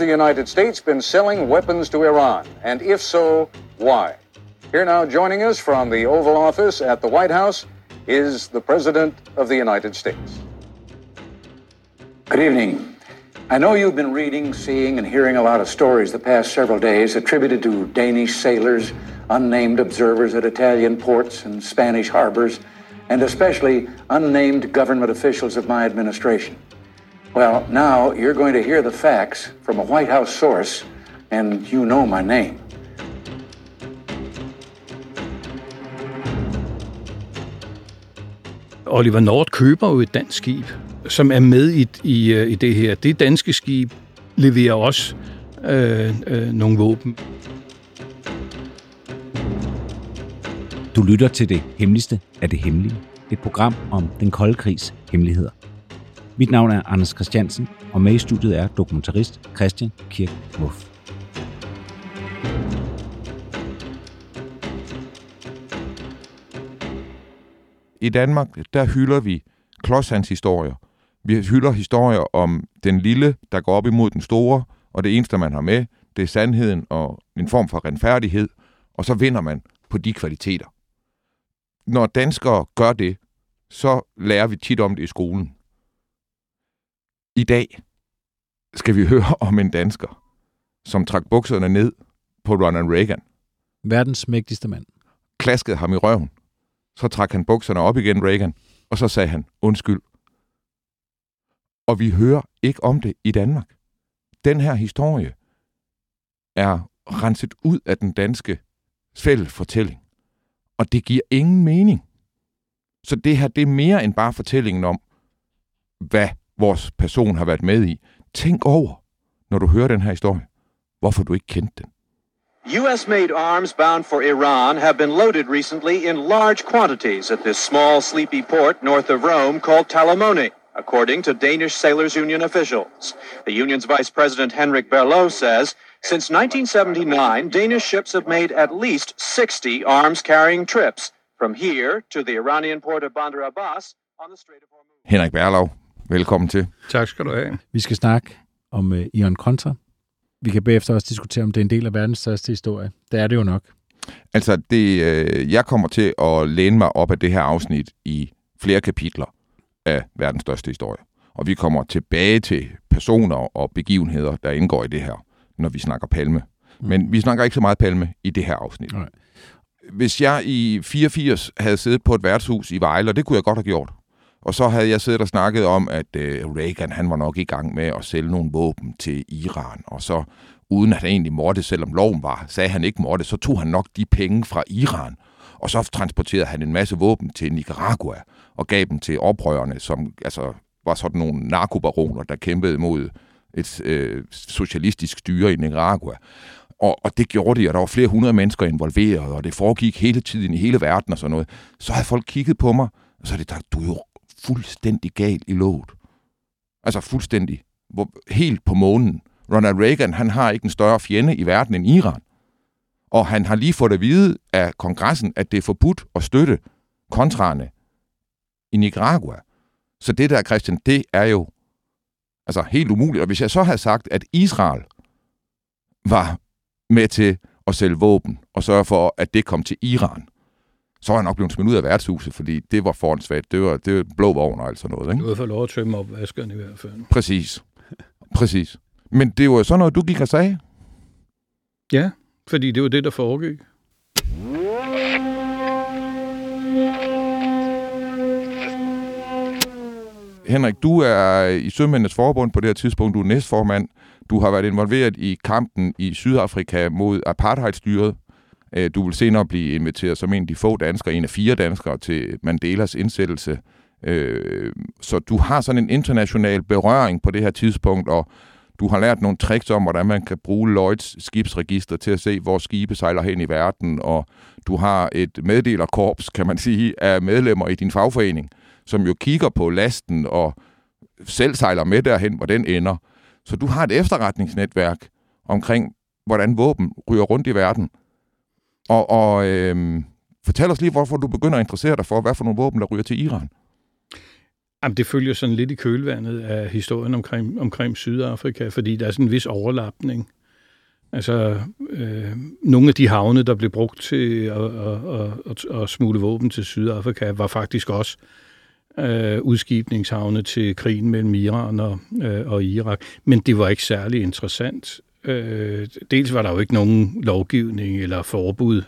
The United States been selling weapons to Iran? And if so, why? Here now, joining us from the Oval Office at the White House is the President of the United States. Good evening. I know you've been reading, seeing, and hearing a lot of stories the past several days attributed to Danish sailors, unnamed observers at Italian ports and Spanish harbors, and especially unnamed government officials of my administration. Well, now you're going to hear the facts from a White House source, and you know my name. Oliver Nord køber jo et dansk skib, som er med i, i, øh, i det her. Det danske skib leverer også øh, øh, nogle våben. Du lytter til det hemmeligste af det hemmelige. Et program om den kolde krigs hemmeligheder. Mit navn er Anders Christiansen, og med i studiet er dokumentarist Christian Kirk Muff. I Danmark, der hylder vi Klodshands historier. Vi hylder historier om den lille, der går op imod den store, og det eneste, man har med, det er sandheden og en form for renfærdighed, og så vinder man på de kvaliteter. Når danskere gør det, så lærer vi tit om det i skolen. I dag skal vi høre om en dansker, som trak bukserne ned på Ronald Reagan, Verdens mægtigste mand. klaskede ham i røven. Så trak han bukserne op igen, Reagan, og så sagde han undskyld. Og vi hører ikke om det i Danmark. Den her historie er renset ud af den danske fælles fortælling. Og det giver ingen mening. Så det her, det er mere end bare fortællingen om, hvad vores person har været med i. Tænk over, når du hører den her historie, hvorfor du ikke kendte den. U.S. made arms bound for Iran have been loaded recently in large quantities at this small, sleepy port north of Rome called Talamone, according to Danish Sailors Union officials. The union's vice president Henrik Berlot says since 1979, Danish ships have made at least 60 arms carrying trips from here to the Iranian port of Bandar Abbas on the Strait of Hormuz. Henrik Berlov, velkommen til. Tak skal du have. Vi skal snakke om uh, Ion Contra. Vi kan bagefter også diskutere, om det er en del af verdens største historie. Det er det jo nok. Altså, det, øh, jeg kommer til at læne mig op af det her afsnit i flere kapitler af verdens største historie. Og vi kommer tilbage til personer og begivenheder, der indgår i det her, når vi snakker palme. Mm. Men vi snakker ikke så meget palme i det her afsnit. Nej. Hvis jeg i 84 havde siddet på et værtshus i Vejle, og det kunne jeg godt have gjort, og så havde jeg siddet og snakket om, at øh, Reagan han var nok i gang med at sælge nogle våben til Iran, og så uden at han egentlig måtte, selvom loven var, sagde han ikke måtte, så tog han nok de penge fra Iran, og så transporterede han en masse våben til Nicaragua, og gav dem til oprørerne, som altså, var sådan nogle narkobaroner, der kæmpede mod et øh, socialistisk styre i Nicaragua. Og, og det gjorde de, og der var flere hundrede mennesker involveret, og det foregik hele tiden i hele verden og sådan noget. Så havde folk kigget på mig, og så er det der, du er jo fuldstændig gal i låget. Altså fuldstændig. Hvor, helt på månen. Ronald Reagan, han har ikke en større fjende i verden end Iran. Og han har lige fået at vide af kongressen, at det er forbudt at støtte kontrarne i Nicaragua. Så det der, Christian, det er jo altså helt umuligt. Og hvis jeg så havde sagt, at Israel var med til at sælge våben og sørge for, at det kom til Iran, så var jeg nok blevet smidt ud af værtshuset, fordi det var foran svagt. Det var, det var blå vogn og alt sådan noget. Ikke? Du har fået lov at tømme opvaskeren i hvert fald. Præcis. Præcis. Men det var sådan noget, du gik og sagde. Ja, fordi det var det, der foregik. Henrik, du er i Sømændenes Forbund på det her tidspunkt. Du er næstformand. Du har været involveret i kampen i Sydafrika mod apartheidstyret. Øh, Du vil senere blive inviteret som en af de få danskere, en af fire danskere, til Mandelas indsættelse Øh, så du har sådan en international berøring på det her tidspunkt, og du har lært nogle tricks om, hvordan man kan bruge Lloyds skibsregister til at se, hvor skibe sejler hen i verden, og du har et meddelerkorps, kan man sige, af medlemmer i din fagforening, som jo kigger på lasten og selv sejler med derhen, hvor den ender. Så du har et efterretningsnetværk omkring, hvordan våben ryger rundt i verden. Og, og øh, fortæl os lige, hvorfor du begynder at interessere dig for, hvad for nogle våben, der ryger til Iran. Jamen, det følger sådan lidt i kølvandet af historien omkring, omkring Sydafrika, fordi der er sådan en vis overlapning. Altså, øh, nogle af de havne, der blev brugt til at, at, at, at smule våben til Sydafrika, var faktisk også øh, udskibningshavne til krigen mellem Iran og, øh, og Irak. Men det var ikke særlig interessant. Øh, dels var der jo ikke nogen lovgivning eller forbud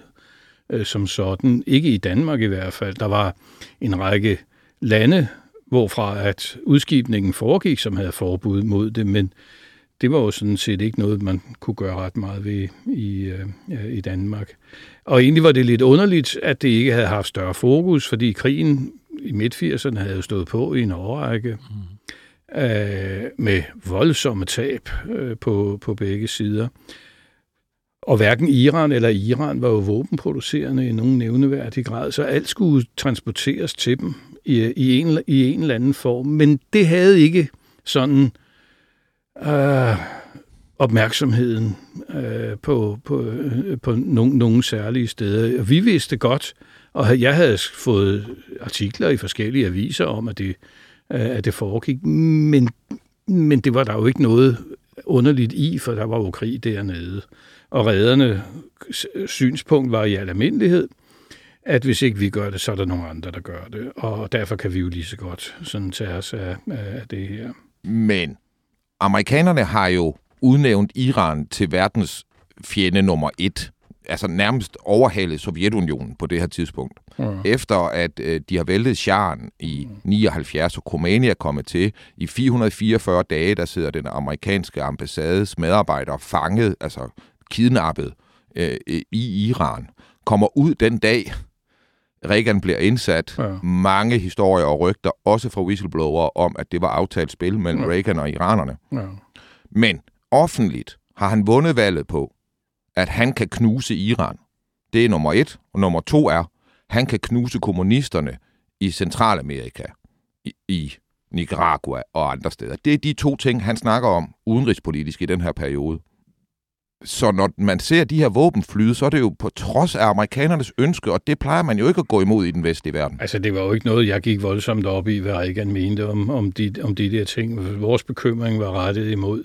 øh, som sådan. Ikke i Danmark i hvert fald. Der var en række lande, hvorfra at udskibningen foregik, som havde forbud mod det, men det var jo sådan set ikke noget, man kunne gøre ret meget ved i, øh, i Danmark. Og egentlig var det lidt underligt, at det ikke havde haft større fokus, fordi krigen i midt-80'erne havde jo stået på i en årrække mm øh, med voldsomme tab øh, på, på begge sider. Og hverken Iran eller Iran var jo våbenproducerende i nogen nævneværdig grad, så alt skulle transporteres til dem i, i, en, i en eller anden form. Men det havde ikke sådan øh, opmærksomheden øh, på, på, øh, på nogen, nogen særlige steder. Vi vidste godt, og jeg havde fået artikler i forskellige aviser om, at det, Øh, at det foregik, men, men det var der jo ikke noget underligt i, for der var jo krig dernede. Og redderne synspunkt var i al almindelighed, at hvis ikke vi gør det, så er der nogle andre, der gør det. Og derfor kan vi jo lige så godt sådan tage os af, af det her. Men amerikanerne har jo udnævnt Iran til verdens fjende nummer et. Altså nærmest overhalet Sovjetunionen på det her tidspunkt. Ja. Efter at øh, de har væltet Sharen i 79, og Khomeini er kommet til, i 444 dage, der sidder den amerikanske ambassades medarbejdere fanget, altså kidnappet øh, i Iran, kommer ud den dag, Reagan bliver indsat. Ja. Mange historier og rygter, også fra whistleblower, om, at det var aftalt spil mellem ja. Reagan og iranerne. Ja. Men offentligt har han vundet valget på, at han kan knuse Iran. Det er nummer et. Og nummer to er, han kan knuse kommunisterne i Centralamerika, i, i Nicaragua og andre steder. Det er de to ting, han snakker om udenrigspolitisk i den her periode. Så når man ser de her våben flyde, så er det jo på trods af amerikanernes ønske, og det plejer man jo ikke at gå imod i den vestlige verden. Altså, det var jo ikke noget, jeg gik voldsomt op i, hvad Reagan mente om, om, de, om de der ting. Vores bekymring var rettet imod,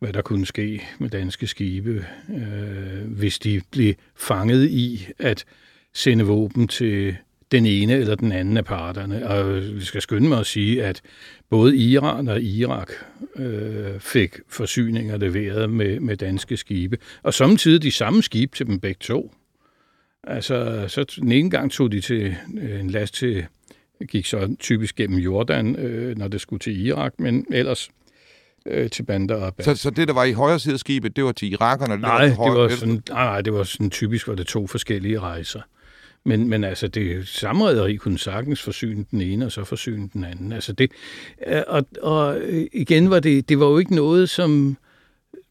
hvad der kunne ske med danske skibe, øh, hvis de blev fanget i at sende våben til den ene eller den anden af parterne. Og vi skal skynde mig at sige, at både Iran og Irak øh, fik forsyninger leveret med, med danske skibe. Og samtidig de samme skibe til dem begge to. Altså, så den ene gang tog de til øh, en last til, gik så typisk gennem Jordan, øh, når det skulle til Irak, men ellers øh, til bander og så, så det, der var i højre side af skibet, det var til irakerne? Nej, det var, det var sådan, nej, det var sådan typisk, var det to forskellige rejser. Men, men altså, det samme rederi kunne sagtens forsyne den ene, og så forsyne den anden. Altså det, øh, og, og igen var det, det var jo ikke noget, som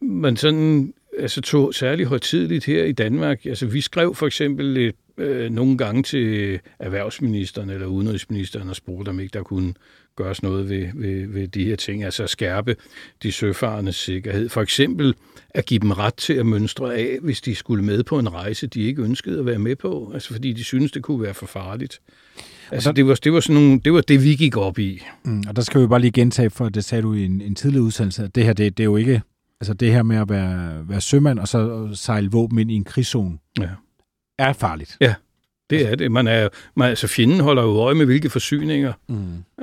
man sådan altså tog særlig højtidligt her i Danmark. Altså, vi skrev for eksempel et, øh, nogle gange til erhvervsministeren eller udenrigsministeren og spurgte, om ikke der kunne gøres noget ved, ved, ved de her ting, altså at skærpe de søfarendes sikkerhed. For eksempel at give dem ret til at mønstre af, hvis de skulle med på en rejse, de ikke ønskede at være med på, altså fordi de synes det kunne være for farligt. Altså, det var, det, var sådan nogle, det var det, vi gik op i. Mm, og der skal vi bare lige gentage, for det sagde du i en, en tidlig udsendelse, at det her, det, det er jo ikke, altså det her med at være, være sømand og så sejle våben ind i en krigszone, ja. er farligt. Ja. Det er det. Man er, man, altså fjenden holder jo øje med, hvilke forsyninger, mm.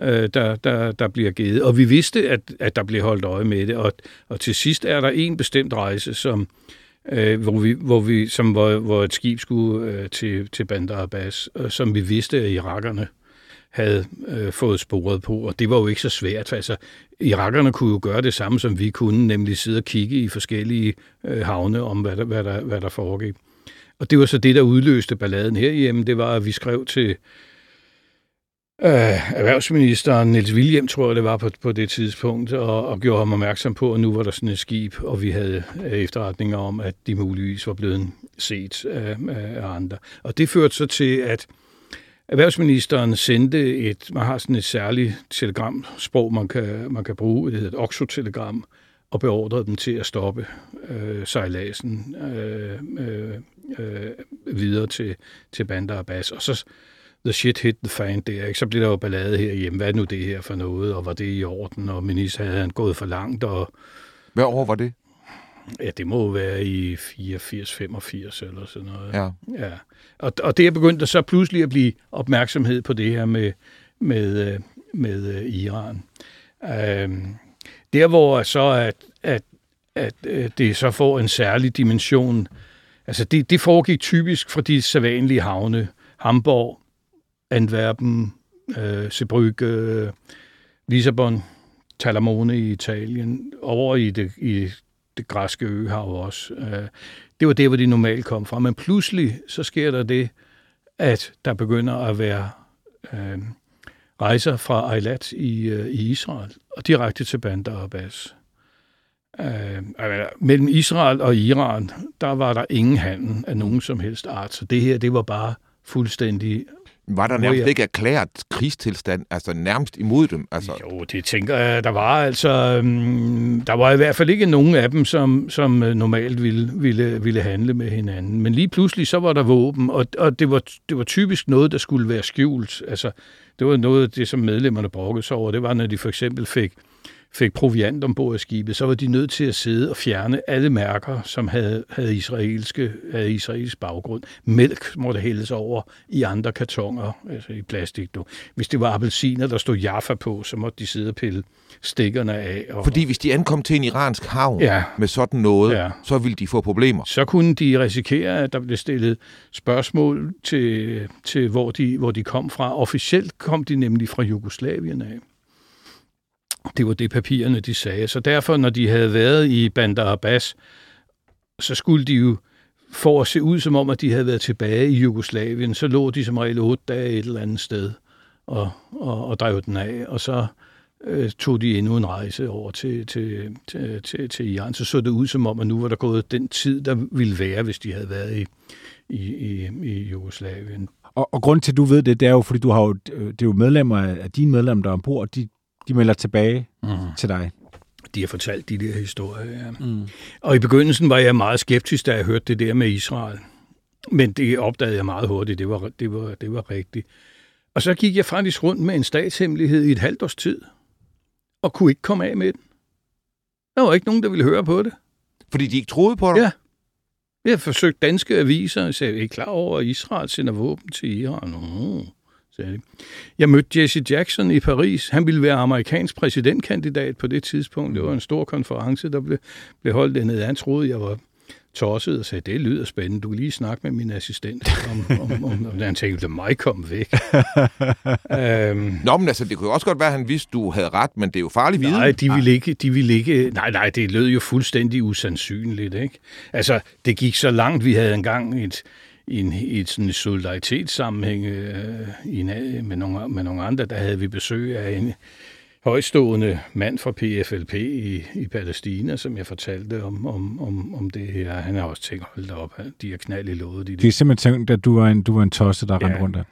øh, der, der, der bliver givet. Og vi vidste, at, at der blev holdt øje med det. Og, og til sidst er der en bestemt rejse, som, øh, hvor, vi, hvor, vi, som, hvor, hvor et skib skulle øh, til, til Bandar Abbas, øh, som vi vidste, at irakerne havde øh, fået sporet på, og det var jo ikke så svært. Altså, irakerne kunne jo gøre det samme, som vi kunne, nemlig sidde og kigge i forskellige øh, havne om, hvad der, hvad, der, hvad der foregik. Og det var så det, der udløste balladen herhjemme. Det var, at vi skrev til øh, erhvervsministeren Niels William, tror jeg det var på, på det tidspunkt, og, og gjorde ham opmærksom på, at nu var der sådan et skib, og vi havde øh, efterretninger om, at de muligvis var blevet set af, af andre. Og det førte så til, at Erhvervsministeren sendte et, man har sådan et særligt telegramsprog, man kan, man kan bruge, det hedder et oxotelegram, og beordrede dem til at stoppe øh, sejladsen øh, øh, øh, videre til, til Bandar Abbas. Og så the shit hit the fan der, ikke? så blev der jo ballade herhjemme. Hvad er nu det her for noget, og var det i orden, og minister havde han gået for langt. Og, Hvad år var det? Ja, det må være i 84, 85 eller sådan noget. Ja. ja. Og, og det er begyndt at så pludselig at blive opmærksomhed på det her med, med, øh, med øh, Iran. Øhm, der hvor så at, at, at øh, det så får en særlig dimension, altså det, det foregik typisk fra de sædvanlige havne, Hamburg, Antwerpen, øh, Zeebrugge, Lissabon, Talamone i Italien, over i det, i det græske øhav også. Øh, det var det, hvor de normalt kom fra. Men pludselig så sker der det, at der begynder at være øh, rejser fra Eilat i, øh, i Israel og direkte til Bandar Abbas. Øh, altså, mellem Israel og Iran, der var der ingen handel af nogen som helst art. Så det her, det var bare fuldstændig var der nærmest ikke erklæret krigstilstand, altså nærmest imod dem? Altså... Jo, det tænker jeg. Der var altså, um, der var i hvert fald ikke nogen af dem, som, som øh, normalt ville, ville, ville handle med hinanden. Men lige pludselig, så var der våben, og, og det, var, det var typisk noget, der skulle være skjult. Altså, det var noget af det, som medlemmerne brokkede sig over. Det var, når de for eksempel fik fik proviant ombord af skibet, så var de nødt til at sidde og fjerne alle mærker, som havde, havde, israelske, havde israelsk baggrund. Mælk måtte hældes over i andre kartonger, altså i plastik. Du. Hvis det var appelsiner, der stod Jaffa på, så måtte de sidde og pille stikkerne af. Og, Fordi hvis de ankom til en iransk havn ja. med sådan noget, ja. så ville de få problemer. Så kunne de risikere, at der blev stillet spørgsmål til, til hvor, de, hvor de kom fra. Officielt kom de nemlig fra Jugoslavien af. Det var det, papirerne de sagde. Så derfor, når de havde været i Bandar Abbas, så skulle de jo, for at se ud som om, at de havde været tilbage i Jugoslavien, så lå de som regel otte dage et eller andet sted og, og, og drev den af. Og så øh, tog de endnu en rejse over til, til, til, til, til Iran. Så så det ud som om, at nu var der gået den tid, der ville være, hvis de havde været i, i, i, i Jugoslavien. Og, og grund til, at du ved det, det er jo, fordi du har jo, øh, det er jo medlemmer af dine medlemmer, der er ombord, de de melder tilbage mm. til dig. De har fortalt de der historier, ja. Mm. Og i begyndelsen var jeg meget skeptisk, da jeg hørte det der med Israel. Men det opdagede jeg meget hurtigt, det var, det var, det var rigtigt. Og så gik jeg faktisk rundt med en statshemmelighed i et halvt års tid, og kunne ikke komme af med den. Der var ikke nogen, der ville høre på det. Fordi de ikke troede på dig? Ja. Jeg har forsøgt danske aviser og sagde, er I klar over, at Israel sender våben til Iran? Mm sagde de. Jeg mødte Jesse Jackson i Paris. Han ville være amerikansk præsidentkandidat på det tidspunkt. Det var en stor konference, der blev, blev holdt dernede. Han troede, jeg var tosset og sagde, det lyder spændende, du kan lige snakke med min assistent, om, om, om, om han tænkte, lad mig komme væk. øhm, Nå, men altså, det kunne også godt være, at han vidste, du havde ret, men det er jo farligt viden. Nej, de ville ikke, de ville ikke, nej, nej, det lød jo fuldstændig usandsynligt, ikke? Altså, det gik så langt, vi havde engang et, i, en, i et sådan solidaritetssammenhæng øh, i en, med, nogle, med nogle andre, der havde vi besøg af en højstående mand fra PFLP i, i Palæstina, som jeg fortalte om, om, om, om det her. Han har også tænkt, hold op, de har knald i låget. De, de er simpelthen tænkt, at du var en, du var en tosse, der ja. rendte rundt der.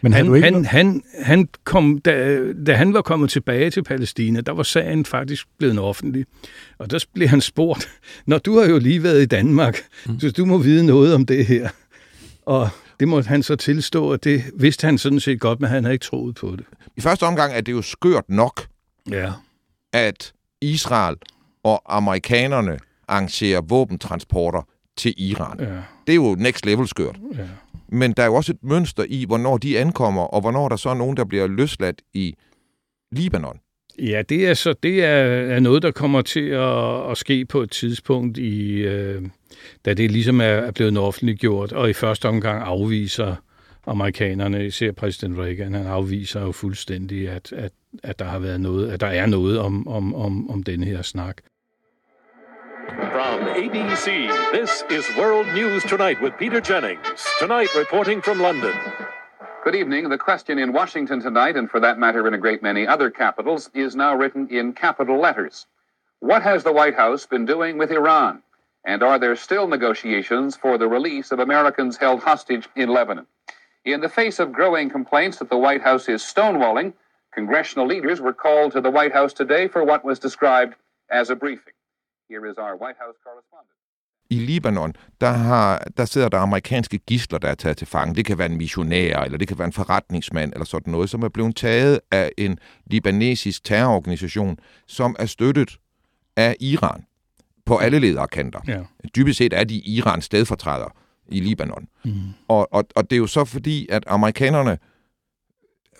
Men han, ikke han, han, han kom, da, da han var kommet tilbage til Palæstina, der var sagen faktisk blevet offentlig. Og der blev han spurgt, når du har jo lige været i Danmark, mm. så du må vide noget om det her. Og det måtte han så tilstå, at det vidste han sådan set godt, men han havde ikke troet på det. I første omgang er det jo skørt nok, ja. at Israel og amerikanerne arrangerer våbentransporter til Iran. Ja. Det er jo next level skørt. Ja. Men der er jo også et mønster i, hvornår de ankommer, og hvornår der så er nogen, der bliver løsladt i Libanon. Ja, det er så det er, er noget, der kommer til at, at ske på et tidspunkt, i, øh, da det ligesom er, er blevet offentliggjort, og i første omgang afviser amerikanerne, især præsident Reagan, han afviser jo fuldstændig, at, at, at der har været noget, at der er noget om, om, om, om den her snak. From ABC, this is World News Tonight with Peter Jennings. Tonight reporting from London. Good evening. The question in Washington tonight, and for that matter in a great many other capitals, is now written in capital letters. What has the White House been doing with Iran? And are there still negotiations for the release of Americans held hostage in Lebanon? In the face of growing complaints that the White House is stonewalling, congressional leaders were called to the White House today for what was described as a briefing. Here is our White House correspondent. I Libanon, der, har, der sidder der amerikanske gisler, der er taget til fange. Det kan være en missionær, eller det kan være en forretningsmand, eller sådan noget, som er blevet taget af en libanesisk terrororganisation, som er støttet af Iran på alle lederkanter. Ja. Dybest set er de Irans stedfortræder i Libanon. Mm. Og, og, og det er jo så fordi, at amerikanerne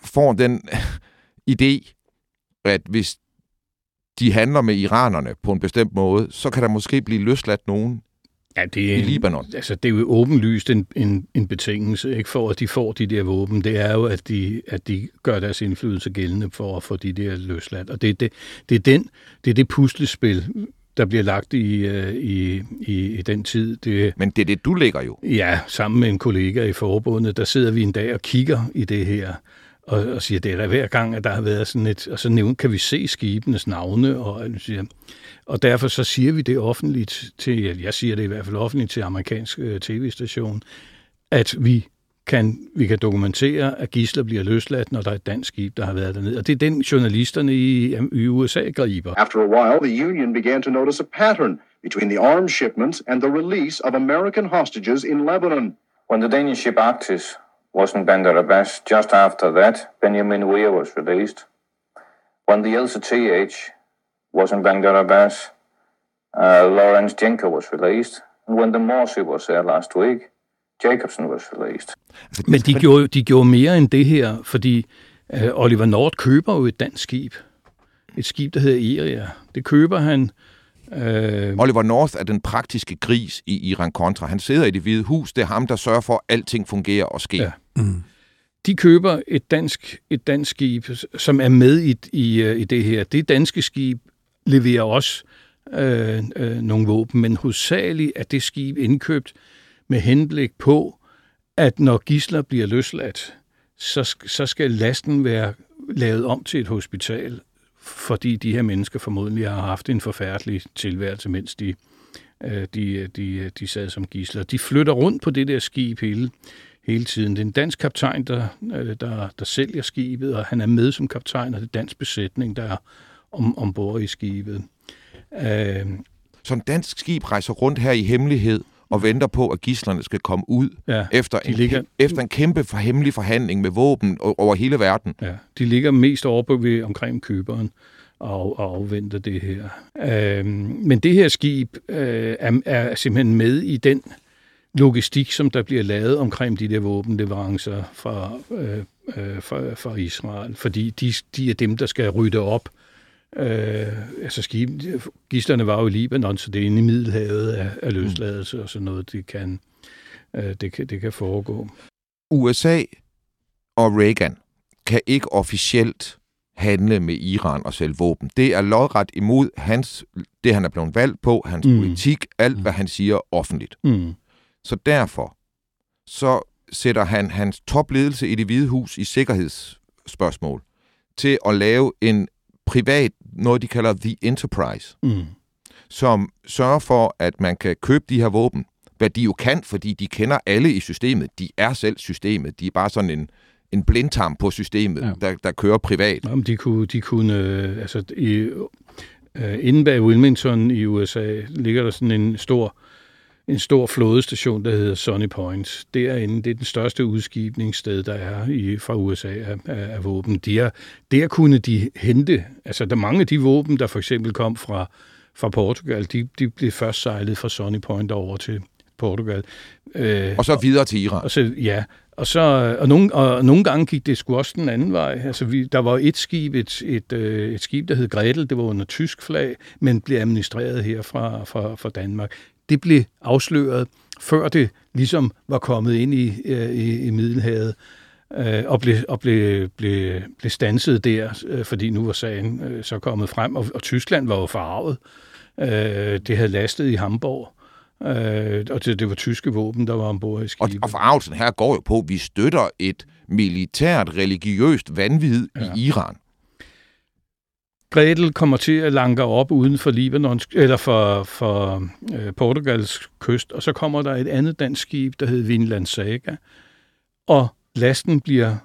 får den idé, at hvis de handler med iranerne på en bestemt måde, så kan der måske blive løsladt nogen ja, det er, i Libanon. Altså, det er jo åbenlyst en, en, en betingelse ikke for, at de får de der våben. Det er jo, at de, at de gør deres indflydelse gældende for at få de der løsladt. Og det, det, det, er, den, det er det puslespil, der bliver lagt i, øh, i, i, i den tid. Det, Men det er det, du lægger jo. Ja, sammen med en kollega i forbundet, der sidder vi en dag og kigger i det her og, og siger, det er hver gang, at der har været sådan et, og så nævnt, kan vi se skibenes navne, og, siger, og derfor så siger vi det offentligt til, jeg siger det i hvert fald offentligt til amerikansk øh, tv-station, at vi kan, vi kan dokumentere, at gisler bliver løsladt, når der er et dansk skib, der har været dernede. Og det er den, journalisterne i, i USA griber. After a while, the Union began to notice a pattern between the arms shipments and the release of American hostages in Lebanon. When the Danish ship Arctis wasn't Bandar Abbas, just after that, Benjamin Weir was released. When the Elsa TH wasn't Bandar Abbas, uh, Lawrence Jenker was released. And when the Morsi was there last week, Jacobson was released. Men de gjorde, de gjorde mere end det her, fordi uh, Oliver Nord køber jo et dansk skib. Et skib, der hedder Eria. Det køber han... Uh... Oliver North er den praktiske gris i Iran-Contra. Han sidder i det hvide hus. Det er ham, der sørger for, at alting fungerer og sker. Ja. Mm. De køber et dansk, et dansk skib, som er med i, i, i det her. Det danske skib leverer også øh, øh, nogle våben, men hovedsageligt er det skib indkøbt med henblik på, at når gisler bliver løsladt, så, så skal lasten være lavet om til et hospital, fordi de her mennesker formodentlig har haft en forfærdelig tilværelse, mens de, øh, de, de, de sad som gisler. De flytter rundt på det der skib hele, hele tiden. Det er en dansk kaptajn, der, øh, der, der sælger skibet, og han er med som kaptajn, og det er dansk besætning, der er om, ombord i skibet. Øh, så en dansk skib rejser rundt her i hemmelighed og venter på, at gislerne skal komme ud ja, efter, en, ligger, efter en kæmpe for hemmelig forhandling med våben over hele verden. Ja, de ligger mest over på ved, omkring køberen og, og afventer det her. Øh, men det her skib øh, er, er simpelthen med i den logistik, som der bliver lavet omkring de der våbenleverancer fra, øh, øh, fra, fra Israel, fordi de, de er dem, der skal rydde op Øh, altså skib, gislerne var jo i Libanon, så det er inde i Middelhavet af, af løsladelse mm. og sådan noget, det kan, øh, det, kan, det kan foregå. USA og Reagan kan ikke officielt handle med Iran og sælge våben. Det er lodret imod hans, det, han er blevet valgt på, hans mm. politik, alt, mm. hvad han siger offentligt. Mm. Så derfor så sætter han hans topledelse i det hvide hus i sikkerhedsspørgsmål til at lave en privat, noget de kalder The Enterprise, mm. som sørger for, at man kan købe de her våben, hvad de jo kan, fordi de kender alle i systemet. De er selv systemet. De er bare sådan en, en blindtarm på systemet, ja. der, der kører privat. Jamen, de kunne, de kunne øh, altså, i, øh, inde bag Wilmington i USA ligger der sådan en stor en stor flådestation, der hedder Sunny Point. Derinde, det er den største udskibningssted, der er i, fra USA af, af, af våben. De er, der kunne de hente, altså der mange af de våben, der for eksempel kom fra, fra Portugal, de, de blev først sejlet fra Sunny Point over til Portugal. Øh, og så videre til Iran. Og så, ja, og, så, og, nogle, og nogle gange gik det sgu også den anden vej. Altså, vi, der var et skib, et, et, øh, et skib, der hed Gretel, det var under tysk flag, men blev administreret her fra, fra, fra Danmark det blev afsløret, før det ligesom var kommet ind i, øh, i, i Middelhavet, øh, og blev, og blev, blev, blev stanset der, øh, fordi nu var sagen øh, så kommet frem, og, og Tyskland var jo farvet. Øh, det havde lastet i Hamburg, Øh, og det, det var tyske våben, der var ombord i skibet. Og, og forarvelsen her går jo på, at vi støtter et militært, religiøst vanvid ja. i Iran. Gretel kommer til at lanke op uden for Libanon, eller for, for øh, Portugals kyst, og så kommer der et andet dansk skib, der hedder Vinland Saga, og lasten bliver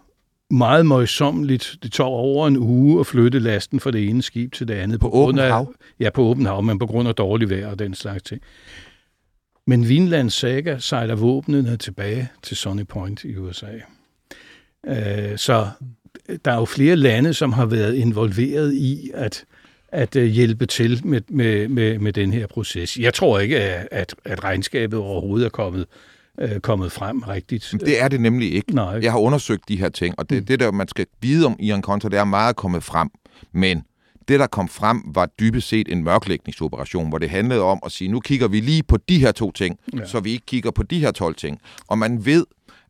meget møjsommeligt. Det tog over en uge at flytte lasten fra det ene skib til det andet. På, på åben hav? Ja, på åben hav, men på grund af dårlig vejr og den slags ting. Men Vinland Saga sejler våbnene tilbage til Sunny Point i USA. Øh, så der er jo flere lande, som har været involveret i at, at øh, hjælpe til med, med, med, med den her proces. Jeg tror ikke, at, at regnskabet overhovedet er kommet øh, kommet frem rigtigt. Det er det nemlig ikke. Nej. Jeg har undersøgt de her ting, og det, mm. det der, man skal vide om Iran Contra, det er meget kommet frem. Men det, der kom frem, var dybest set en mørklægningsoperation, hvor det handlede om at sige, nu kigger vi lige på de her to ting, ja. så vi ikke kigger på de her 12 ting. Og man ved,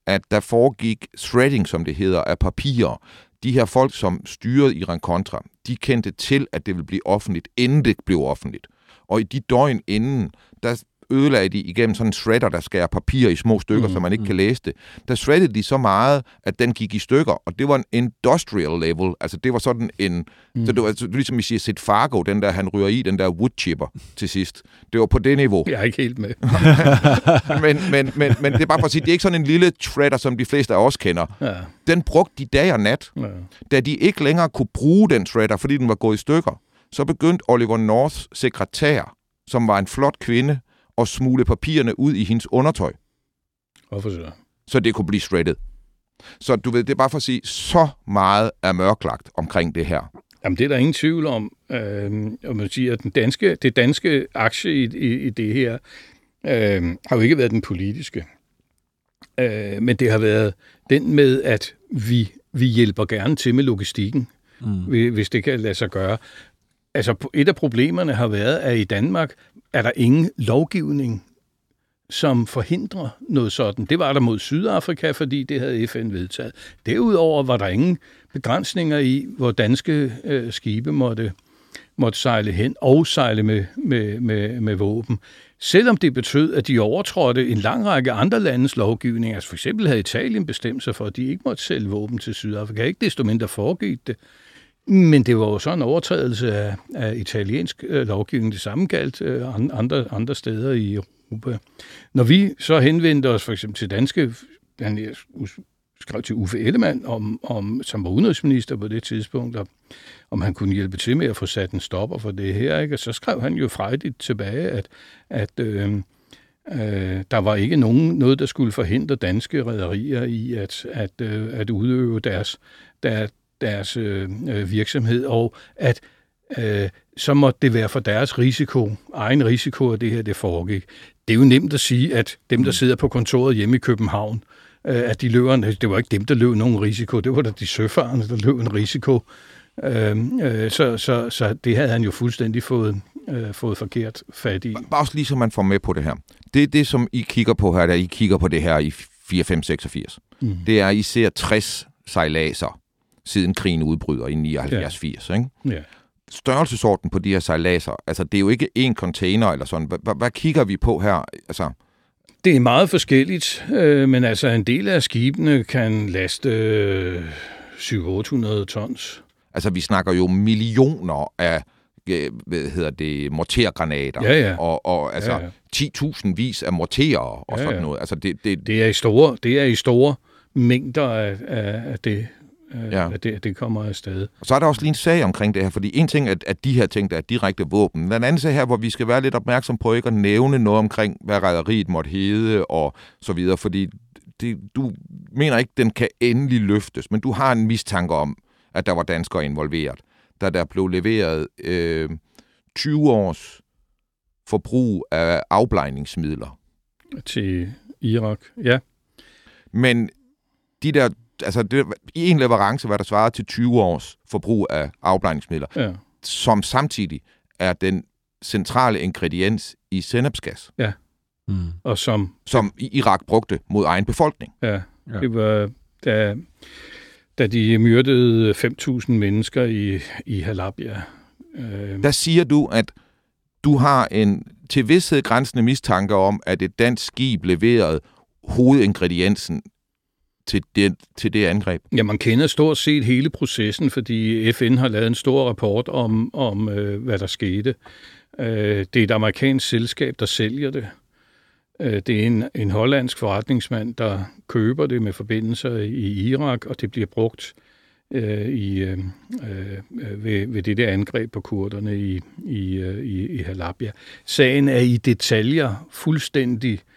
at der foregik threading, som det hedder, af papirer. De her folk, som styrede Iran Contra, de kendte til, at det ville blive offentligt, inden det blev offentligt. Og i de døgn inden, der ødelagde de igennem sådan en shredder, der skærer papir i små stykker, mm, så man ikke kan læse det. Der shreddede de så meget, at den gik i stykker, og det var en industrial level. Altså det var sådan en... Mm. Så det var altså, ligesom vi siger, Sid Fargo, den der, han ryger i, den der woodchipper til sidst. Det var på det niveau. Jeg er ikke helt med. men, men, men, men det er bare for at sige, det er ikke sådan en lille shredder, som de fleste af os kender. Ja. Den brugte de dag og nat. Ja. Da de ikke længere kunne bruge den shredder, fordi den var gået i stykker, så begyndte Oliver Norths sekretær, som var en flot kvinde, og smule papirerne ud i hendes undertøj. Hvorfor så? Så det kunne blive shredded. Så du ved, det er bare for at sige, så meget er mørklagt omkring det her. Jamen, det er der ingen tvivl om. Øh, og man siger, at den danske, det danske aktie i, i, i det her øh, har jo ikke været den politiske. Øh, men det har været den med, at vi, vi hjælper gerne til med logistikken, mm. hvis det kan lade sig gøre. Altså, et af problemerne har været, at i Danmark er der ingen lovgivning, som forhindrer noget sådan. Det var der mod Sydafrika, fordi det havde FN vedtaget. Derudover var der ingen begrænsninger i, hvor danske øh, skibe måtte, måtte sejle hen og sejle med, med, med, med våben. Selvom det betød, at de overtrådte en lang række andre landes lovgivning, altså for eksempel havde Italien bestemt sig for, at de ikke måtte sælge våben til Sydafrika. Ikke desto mindre foregik det. Men det var jo sådan en overtrædelse af, af italiensk øh, lovgivning. Det samme galt øh, andre, andre steder i Europa. Når vi så henvendte os for eksempel til danske, han skrev til Uffe Ellemann, om, om, som var udenrigsminister på det tidspunkt, og, om han kunne hjælpe til med at få sat en stopper for det her. Ikke? Og så skrev han jo frejdigt tilbage, at, at øh, øh, der var ikke nogen, noget, der skulle forhindre danske rædderier i at, at, øh, at udøve deres, der, deres øh, øh, virksomhed, og at øh, så måtte det være for deres risiko, egen risiko, at det her det foregik. Det er jo nemt at sige, at dem, der mm. sidder på kontoret hjemme i København, øh, at de løber, det var ikke dem, der løb nogen risiko, det var da de søfarende, der løb en risiko. Øh, øh, så, så, så det havde han jo fuldstændig fået, øh, fået forkert fat i. Bare også lige så man får med på det her. Det er det, som I kigger på her, da I kigger på det her i 4, 5, 86. Mm. Det er, I ser 60 sejladser siden krigen udbryder i 79-80. Ikke? Ja. Størrelsesorden på de her sejladser, altså det er jo ikke én container eller sådan. Hvad, kigger vi på her? Altså, det er meget forskelligt, øh, men altså en del af skibene kan laste øh, 700-800 tons. Altså vi snakker jo millioner af øh, hvad hedder det, mortergranater. Ja, ja. Og, og altså ja, ja. 10.000 vis af morterer og ja, sådan noget. Altså det, det, det, er i store, det er i store mængder af, af, af det, øh, ja. at, det, det kommer afsted. Og så er der også lige en sag omkring det her, fordi en ting er, at de her ting, der er direkte våben. Den anden sag her, hvor vi skal være lidt opmærksom på ikke at nævne noget omkring, hvad rædderiet måtte hedde og så videre, fordi det, du mener ikke, den kan endelig løftes, men du har en mistanke om, at der var danskere involveret, da der blev leveret øh, 20 års forbrug af afblejningsmidler. Til Irak, ja. Men de der altså det, i en leverance, hvad der svarer til 20 års forbrug af afblejningsmidler, ja. som samtidig er den centrale ingrediens i sennepsgas. Ja. Mm. Og som... Som Irak brugte mod egen befolkning. Ja, ja. det var... Da, da de myrdede 5.000 mennesker i, i Halabja. Øh... Der siger du, at du har en til vidshed grænsende mistanke om, at et dansk skib leverede hovedingrediensen til det, til det angreb? Ja, man kender stort set hele processen, fordi FN har lavet en stor rapport om, om øh, hvad der skete. Øh, det er et amerikansk selskab, der sælger det. Øh, det er en, en hollandsk forretningsmand, der køber det med forbindelser i Irak, og det bliver brugt øh, i, øh, øh ved, ved det der angreb på kurderne i, i, øh, i, i Halabja. Sagen er i detaljer fuldstændig øh,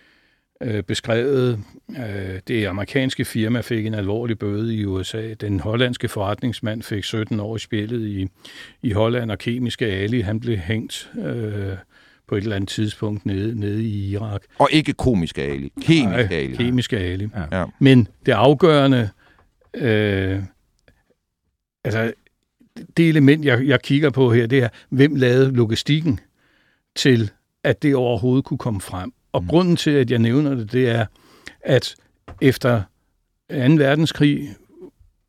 beskrevet. Øh, det amerikanske firma fik en alvorlig bøde i USA. Den hollandske forretningsmand fik 17 år i spillet i, i Holland, og kemiske Ali, han blev hængt øh, på et eller andet tidspunkt nede, nede i Irak. Og ikke komisk Ali, kemisk Nej, Ali. kemisk Ali. Ja. Men det afgørende, øh, altså det element, jeg, jeg kigger på her, det er, hvem lavede logistikken til, at det overhovedet kunne komme frem. Og mm. grunden til, at jeg nævner det, det er, at efter 2. verdenskrig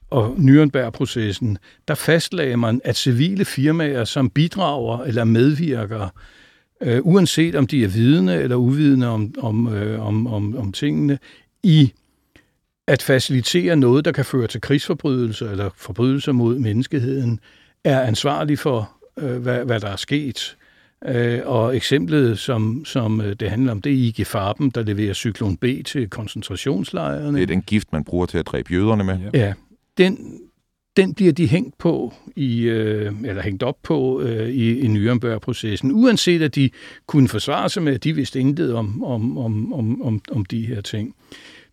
og Nürnberg-processen, der fastlagde man, at civile firmaer, som bidrager eller medvirker, øh, uanset om de er vidne eller uvidende om, om, øh, om, om, om tingene, i at facilitere noget, der kan føre til krigsforbrydelser eller forbrydelser mod menneskeheden, er ansvarlig for, øh, hvad, hvad der er sket. Øh, og eksemplet, som, som øh, det handler om, det er IG Farben, der leverer cyklon B til koncentrationslejrene. Det er den gift, man bruger til at dræbe jøderne med. Ja, den, den bliver de hængt på i, øh, eller hængt op på øh, i, i Nürnberg-processen, uanset at de kunne forsvare sig med, at de vidste intet om, om, om, om, om, om de her ting.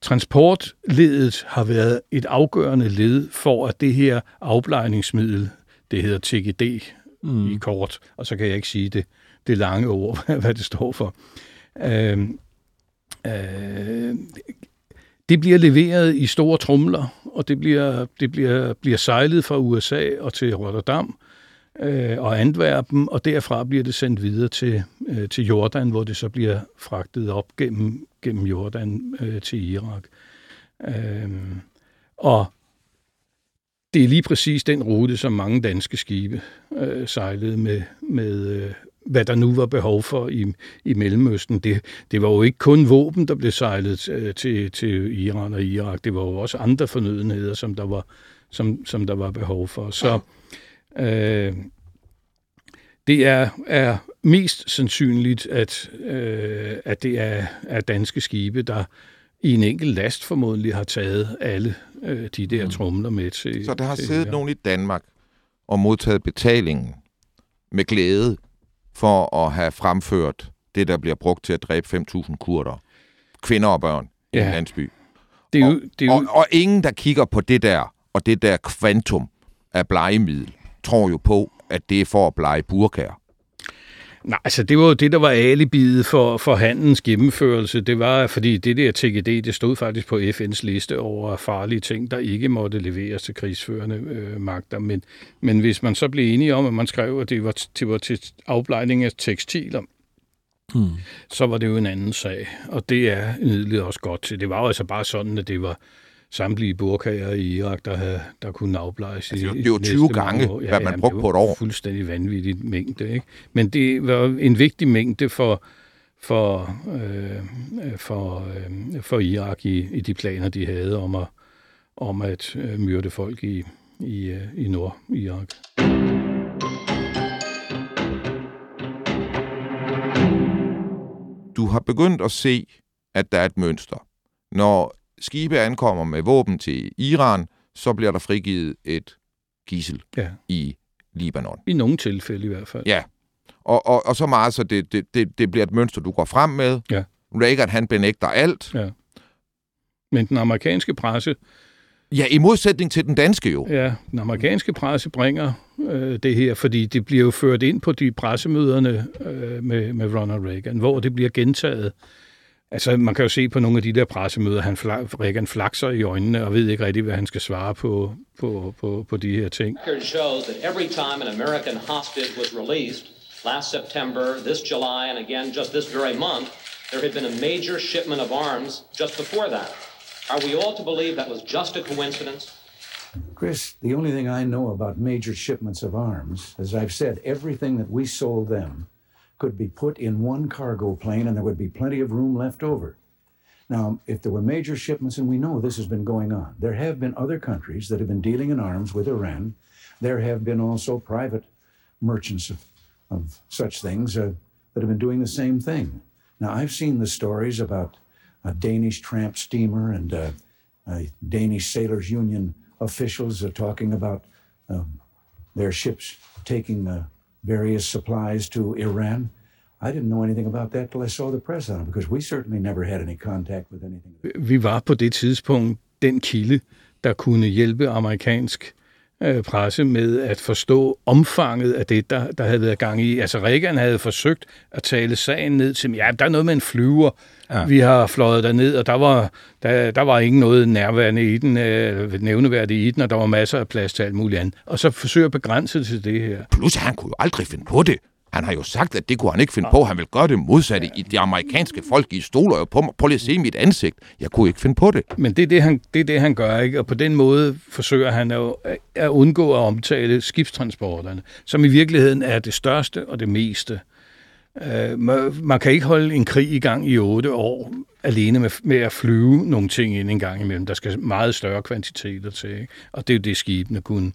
Transportledet har været et afgørende led for, at det her afblejningsmiddel, det hedder TGD mm. i kort, og så kan jeg ikke sige det, det lange ord, hvad det står for. Øh, øh, det bliver leveret i store trumler, og det bliver, det bliver, bliver sejlet fra USA og til Rotterdam øh, og Antwerpen, og derfra bliver det sendt videre til, øh, til Jordan, hvor det så bliver fragtet op gennem, gennem Jordan øh, til Irak. Øh, og det er lige præcis den rute, som mange danske skibe øh, sejlede med, med øh, hvad der nu var behov for i, i Mellemøsten. Det, det var jo ikke kun våben, der blev sejlet øh, til, til Iran og Irak. Det var jo også andre fornødenheder, som der var, som, som der var behov for. Så øh, det er, er mest sandsynligt, at, øh, at det er, er danske skibe, der i en enkelt last formodentlig har taget alle øh, de der mm. trumler med til... Så der har til, siddet ja. nogen i Danmark og modtaget betalingen med glæde for at have fremført det, der bliver brugt til at dræbe 5.000 kurder. Kvinder og børn ja. i en landsby. Det er jo, det er jo... Og, og, og ingen, der kigger på det der, og det der kvantum af blegemiddel, tror jo på, at det er for at blege burkager. Nej, altså det var jo det, der var alibiet for, for handens gennemførelse. Det var, fordi det der TGD, det stod faktisk på FN's liste over farlige ting, der ikke måtte leveres til krigsførende øh, magter. Men, men hvis man så blev enige om, at man skrev, at det var, det var til afblejning af tekstiler, hmm. så var det jo en anden sag. Og det er midlet også godt til. Det var jo altså bare sådan, at det var samtlige burkager i Irak, der, havde, der kunne afblejes. Altså, det jo 20 gange, år. Ja, hvad man jamen, brugte på et år. fuldstændig vanvittigt mængde. Ikke? Men det var en vigtig mængde for, for, øh, for, øh, for Irak i, i de planer, de havde om at, om at øh, myrde folk i, i, øh, i Nord-Irak. Du har begyndt at se, at der er et mønster. Når skibe ankommer med våben til Iran, så bliver der frigivet et gissel ja. i Libanon. I nogle tilfælde i hvert fald. Ja, og, og, og så meget, så det, det, det, det bliver et mønster, du går frem med. Ja. Reagan, han benægter alt. Ja. Men den amerikanske presse... Ja, i modsætning til den danske jo. Ja, den amerikanske presse bringer øh, det her, fordi det bliver jo ført ind på de pressemøderne øh, med, med Ronald Reagan, hvor det bliver gentaget Altså, man kan jo se på nogle af de der pressemøder, han fla- Reagan flakser i øjnene og ved ikke rigtig, hvad han skal svare på, på, på, på de her ting. shows that every time an American hostage was released, last September, this July, and again just this very month, there had been a major shipment of arms just before that. Are we all to believe that was just a coincidence? Chris, the only thing I know about major shipments of arms, as I've said, everything that we sold them could be put in one cargo plane and there would be plenty of room left over. Now, if there were major shipments, and we know this has been going on, there have been other countries that have been dealing in arms with Iran. There have been also private merchants of, of such things uh, that have been doing the same thing. Now, I've seen the stories about a Danish tramp steamer and uh, Danish Sailors Union officials are talking about um, their ships taking uh, various supplies to Iran. I didn't know anything about that till I saw the press on it, because we certainly never had any contact with anything. Vi var på det tidspunkt den kilde, der kunne hjælpe amerikansk presse med at forstå omfanget af det, der, der havde været gang i. Altså Reagan havde forsøgt at tale sagen ned til, ja, der er noget med en flyver, ja. vi har fløjet ned, og der var, der, der var ikke noget nærværende i den, øh, nævneværdigt i den, og der var masser af plads til alt muligt andet. Og så forsøger at begrænse det til det her. Plus, han kunne jo aldrig finde på det. Han har jo sagt, at det kunne han ikke finde på. Han vil gøre det modsatte. I de amerikanske folk, I stoler jo på mig. Prøv lige at se mit ansigt. Jeg kunne ikke finde på det. Men det er det, han, det, er det, han gør, ikke? Og på den måde forsøger han at, at undgå at omtale skibstransporterne, som i virkeligheden er det største og det meste. Man, man kan ikke holde en krig i gang i otte år alene med, med at flyve nogle ting ind en gang imellem. Der skal meget større kvantiteter til, ikke? og det er jo det, skibene kunne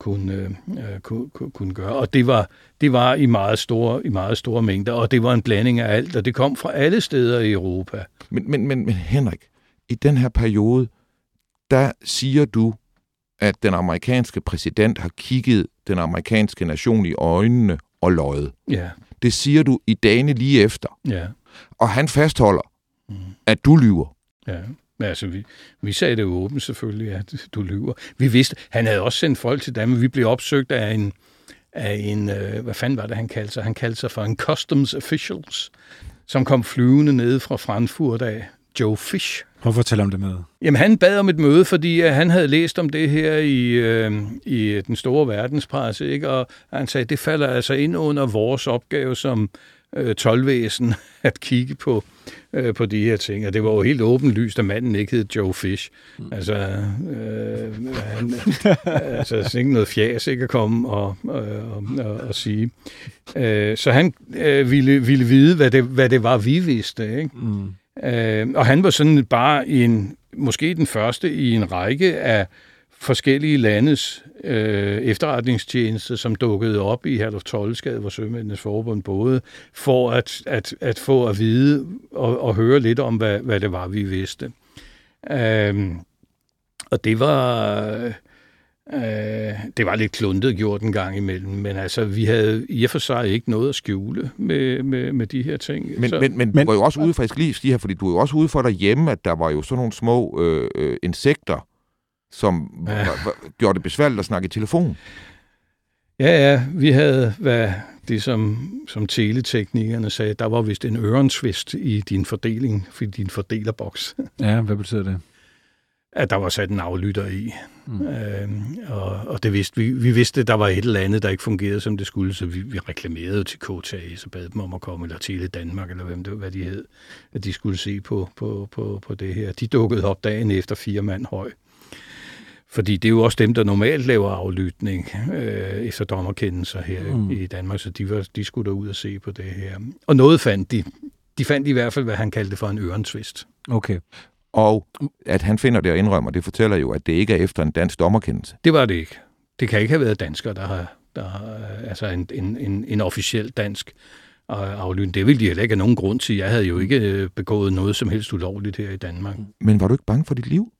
kunne, øh, kunne, kunne gøre. Og det var, det var i, meget store, i meget store mængder, og det var en blanding af alt, og det kom fra alle steder i Europa. Men, men, men, men Henrik, i den her periode, der siger du, at den amerikanske præsident har kigget den amerikanske nation i øjnene og løjet. Ja. Det siger du i dagene lige efter. Ja. Og han fastholder, mm. at du lyver. Ja. Men altså, vi, vi sagde det åbent selvfølgelig, at du lyver. Vi vidste, han havde også sendt folk til Danmark. Vi blev opsøgt af en, af en øh, hvad fanden var det, han kaldte sig? Han kaldte sig for en customs officials, som kom flyvende ned fra Frankfurt af. Joe Fish. Prøv at fortælle om det møde. Jamen, han bad om et møde, fordi uh, han havde læst om det her i, øh, i den store verdenspresse, ikke? og han sagde, det falder altså ind under vores opgave som øh, tolvvæsen at kigge på, øh, på de her ting. Og det var jo helt åbenlyst, at manden ikke hed Joe Fish. Mm. Altså, øh, han, altså ikke noget fjæs ikke at komme og, og, og, og sige. Øh, så han øh, ville, ville vide, hvad det, hvad det var, vi vidste. Ikke? Mm. Øh, og han var sådan bare en, måske den første i en række af forskellige landes øh, efterretningstjenester, som dukkede op i Herluf Tollesgade, hvor Sømændenes Forbund boede, for at, at, at få at vide og, og høre lidt om, hvad, hvad det var, vi vidste. Øh, og det var... Øh, det var lidt kluntet gjort en gang imellem, men altså, vi havde i og for sig ikke noget at skjule med, med, med de her ting. Men, så. men, men, men du var jo også ude for, jeg skal lige sige her, fordi du er jo også ude for derhjemme, at der var jo sådan nogle små øh, øh, insekter, som ja. gjorde det besværligt at snakke i telefon. Ja, ja, vi havde, hvad det som, som teleteknikerne sagde, der var vist en ørensvist i din fordeling, for din fordelerboks. Ja, hvad betyder det? At der var sat en aflytter i. Mm. Øhm, og, og det vidste, vi, vi vidste, at der var et eller andet, der ikke fungerede, som det skulle, så vi, vi reklamerede til KTA, så bad dem om at komme, eller Tele Danmark, eller hvem det, hvad de hed, at de skulle se på, på, på, på det her. De dukkede op dagen efter fire mand høj. Fordi det er jo også dem, der normalt laver aflytning øh, efter dommerkendelser her mm. i Danmark, så de, var, de skulle da ud og se på det her. Og noget fandt de. De fandt i hvert fald, hvad han kaldte for en ørensvist. Okay. Og at han finder det og indrømmer, det fortæller jo, at det ikke er efter en dansk dommerkendelse. Det var det ikke. Det kan ikke have været danskere, der har, der har altså en, en, en, en officiel dansk aflytning. Det ville de heller ikke have nogen grund til. Jeg havde jo ikke øh, begået noget som helst ulovligt her i Danmark. Men var du ikke bange for dit liv?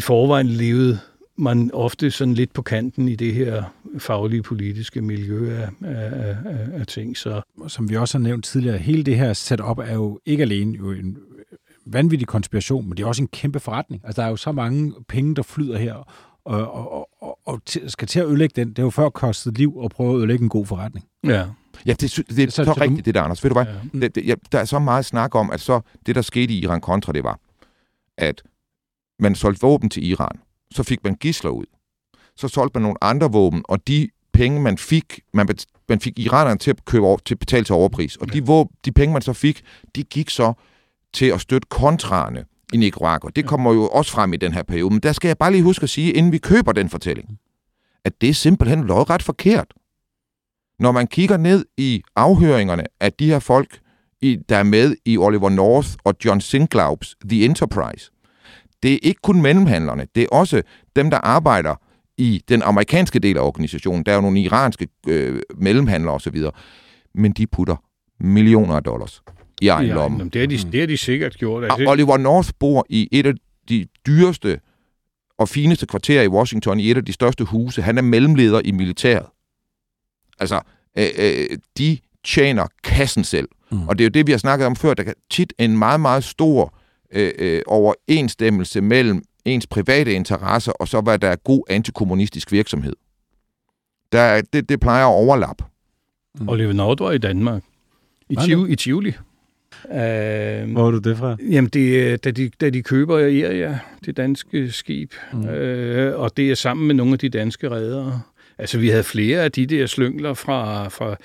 I forvejen levede man ofte sådan lidt på kanten i det her faglige politiske miljø af, af, af, af ting. Så. Som vi også har nævnt tidligere, hele det her setup er jo ikke alene jo en vanvittig konspiration, men det er også en kæmpe forretning. Altså, der er jo så mange penge, der flyder her, og, og, og, og skal til at ødelægge den. Det er jo før kostet liv at prøve at ødelægge en god forretning. Ja. Ja, det, det, det er så, så, rigtigt, det der, Anders. Ved du hvad? Ja. Det, det, ja, der er så meget snak om, at så det, der skete i Iran Contra, det var, at man solgte våben til Iran. Så fik man gisler ud. Så solgte man nogle andre våben, og de penge, man fik, man, man fik iranerne til at købe over, til at betale til overpris. Og de, våben, de penge, man så fik, de gik så til at støtte kontraerne i Nicaragua. Det kommer jo også frem i den her periode. Men der skal jeg bare lige huske at sige, inden vi køber den fortælling, at det er simpelthen ret forkert. Når man kigger ned i afhøringerne af de her folk, i, der er med i Oliver North og John Sinclaubs The Enterprise, det er ikke kun mellemhandlerne, det er også dem, der arbejder i den amerikanske del af organisationen. Der er jo nogle iranske øh, mellemhandlere osv., men de putter millioner af dollars i egen Ja, lomme. det, har de, det har de sikkert gjort. Altså, Og Oliver North bor i et af de dyreste og fineste kvarterer i Washington, i et af de største huse. Han er mellemleder i militæret. Altså, øh, øh, de tjener kassen selv. Mm. Og det er jo det, vi har snakket om før. Der kan tit en meget, meget stor øh, øh, overensstemmelse mellem ens private interesser, og så hvad der er god antikommunistisk virksomhed. Der, er- det, det plejer at overlappe. Oliver Nord var i Danmark. I, Tiv- i Tivoli. Uh, Hvor er du det fra? Jamen, det, er, da, de, da de køber Iria, det danske skib, Mm. mm. øh, og det er sammen med nogle af de danske redere. Altså, vi havde flere af de der slyngler fra, fra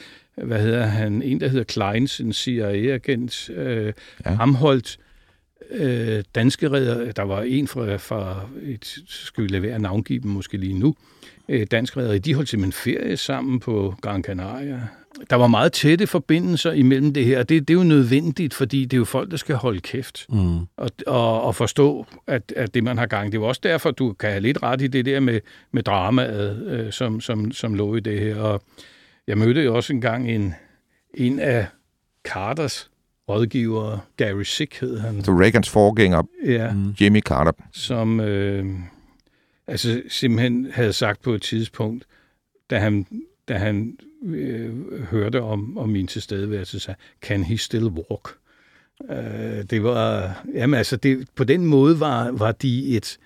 hvad hedder han, en, der hedder Kleins, en CIA-agent, øh, Ja. ja. Amholdt, øh, danske redder, der var en fra, fra et, skal vi lade være navngive dem måske lige nu, øh, danske redder, de holdt simpelthen ferie sammen på Gran Canaria. Der var meget tætte forbindelser imellem det her, og det, det er jo nødvendigt, fordi det er jo folk, der skal holde kæft Mm. og, og, og forstå, at, at det, man har gang. Det er jo også derfor, du kan have lidt ret i det der med, med dramaet, øh, som, som, som lå i det her. Og jeg mødte jo også engang en, en af Carters rådgivere, Gary Sick hed han, Så Reagans forgænger, ja, Mm. Jimmy Carter, som øh, altså simpelthen havde sagt på et tidspunkt, da han, da han øh, hørte om, om min tilstedeværelse, sagde, can he still walk? Øh, det var, jamen altså, det, på den måde var, var de et,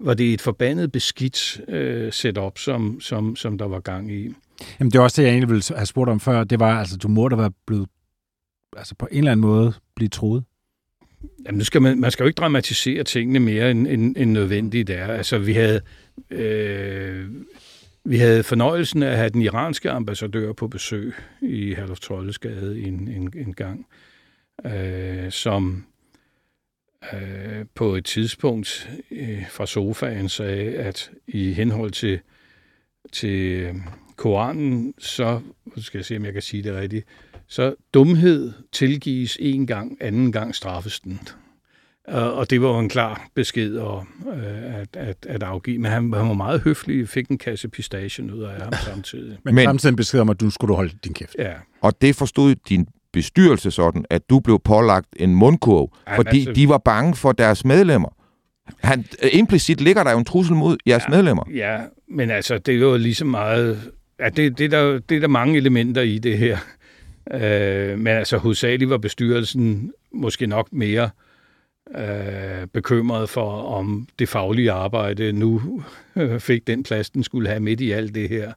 var det et forbandet beskidt øh, setup, som, som, som der var gang i. Jamen, det er også det, jeg egentlig ville have spurgt om før. Det var, altså, du må da være blevet, altså på en eller anden måde, blive troet. Jamen, nu skal man, man skal jo ikke dramatisere tingene mere, end, end, end nødvendigt er. Altså, vi havde, øh, vi havde fornøjelsen af at have den iranske ambassadør på besøg i Herlof Trollesgade en, en, en gang, øh, som øh, på et tidspunkt øh, fra sofaen sagde, at i henhold til, til Koranen, så skal jeg se, om jeg kan sige det rigtigt, så dumhed tilgives en gang, anden gang straffes den. Og og det var jo en klar besked om, øh, at, at, at afgive. Men han, han var meget høflig, fik en kasse pistachen ud af ham samtidig. Men, Men- samtidig besked om, at du skulle du holde din kæft. Ja, Og det forstod din bestyrelse sådan, at du blev pålagt en mundkurv, Ej, fordi altså- de var bange for deres medlemmer. Han, øh, implicit ligger der jo en trussel mod jeres Ja. medlemmer. ja men altså, det er jo lige så meget... Ja, det, det, er der, det er der mange elementer i det her. Øh, men altså, hovedsageligt var bestyrelsen måske nok mere øh, bekymret for, om det faglige arbejde nu øh, fik den plads, den skulle have midt i alt det her,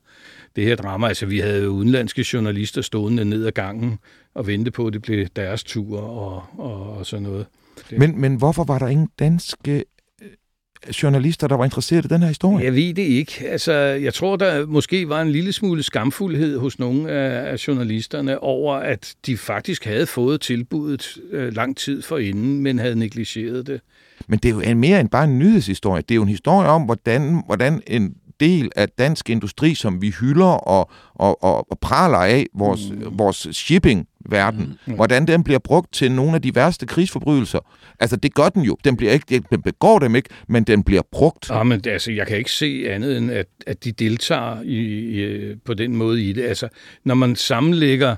det her drama. Altså, vi havde jo udenlandske journalister stående ned ad gangen og vente på, at det blev deres tur og, og, og sådan noget. Men, men hvorfor var der ingen danske journalister, der var interesseret i den her historie? Jeg ved det ikke. Altså, jeg tror, der måske var en lille smule skamfuldhed hos nogle af, journalisterne over, at de faktisk havde fået tilbuddet øh, lang tid forinden, men havde negligeret det. Men det er jo mere end bare en nyhedshistorie. Det er jo en historie om, hvordan, hvordan en del af dansk industri, som vi hylder og, og, og, og praler af, vores, mm. vores shipping-verden, mm. hvordan den bliver brugt til nogle af de værste krigsforbrydelser. Altså, det gør den jo. Den, bliver ikke, den begår dem ikke, men den bliver brugt. Ja, men altså, jeg kan ikke se andet end, at, at de deltager i, i, på den måde i det. Altså, når man sammenlægger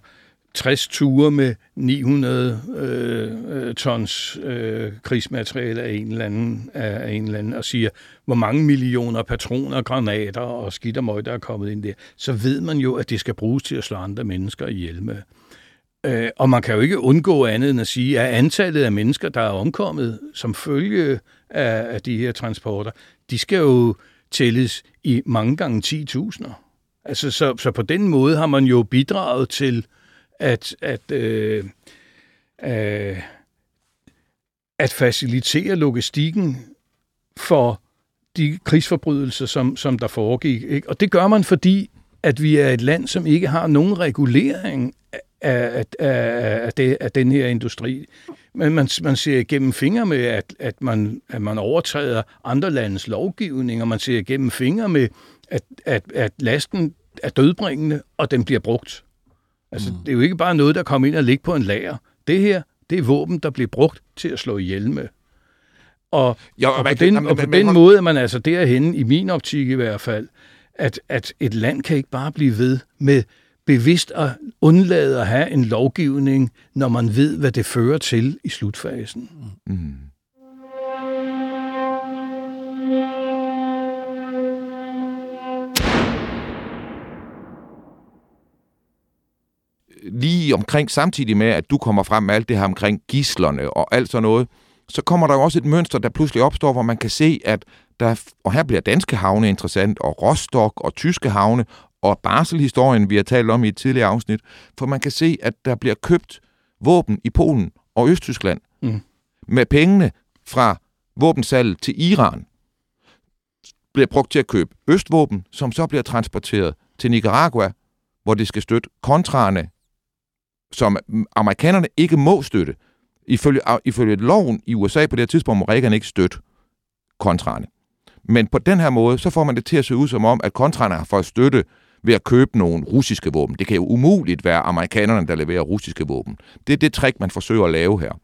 60 ture med 900 øh, øh, tons øh, krigsmateriale af en, eller anden, af, en eller anden, og siger, hvor mange millioner patroner, granater og skidt og møg, der er kommet ind der, så ved man jo, at det skal bruges til at slå andre mennesker ihjel med. Øh, og man kan jo ikke undgå andet end at sige, at antallet af mennesker, der er omkommet som følge af, af de her transporter, de skal jo tælles i mange gange 10.000'er. Altså, så, så på den måde har man jo bidraget til at, at, øh, øh, at facilitere logistikken for de krigsforbrydelser, som, som der foregik. Ikke? Og det gør man, fordi at vi er et land, som ikke har nogen regulering af, af, af, det, af den her industri. Men man, man ser igennem fingre med, at, at, man, at man overtræder andre landes lovgivning, og man ser igennem fingre med, at, at, at lasten er dødbringende, og den bliver brugt. Altså, mm. det er jo ikke bare noget, der kommer ind og ligger på en lager. Det her, det er våben, der bliver brugt til at slå ihjel med. Og, ja, og, på den, og på den måde er man altså derhen i min optik i hvert fald, at, at et land kan ikke bare blive ved med bevidst at undlade at have en lovgivning, når man ved, hvad det fører til i slutfasen. Mm. Lige omkring samtidig med, at du kommer frem med alt det her omkring gislerne og alt sådan noget, så kommer der jo også et mønster, der pludselig opstår, hvor man kan se, at der, og her bliver danske havne interessant, og Rostock og tyske havne, og Basel-historien, vi har talt om i et tidligere afsnit, for man kan se, at der bliver købt våben i Polen og Østtyskland mm. med pengene fra våbensalget til Iran bliver brugt til at købe østvåben, som så bliver transporteret til Nicaragua, hvor det skal støtte kontraerne, som amerikanerne ikke må støtte. Ifølge, ifølge loven i USA på det her tidspunkt må Reagan ikke støtte kontraerne. Men på den her måde, så får man det til at se ud som om, at kontraerne har fået støtte ved at købe nogle russiske våben. Det kan jo umuligt være amerikanerne, der leverer russiske våben. Det er det trick, man forsøger at lave her.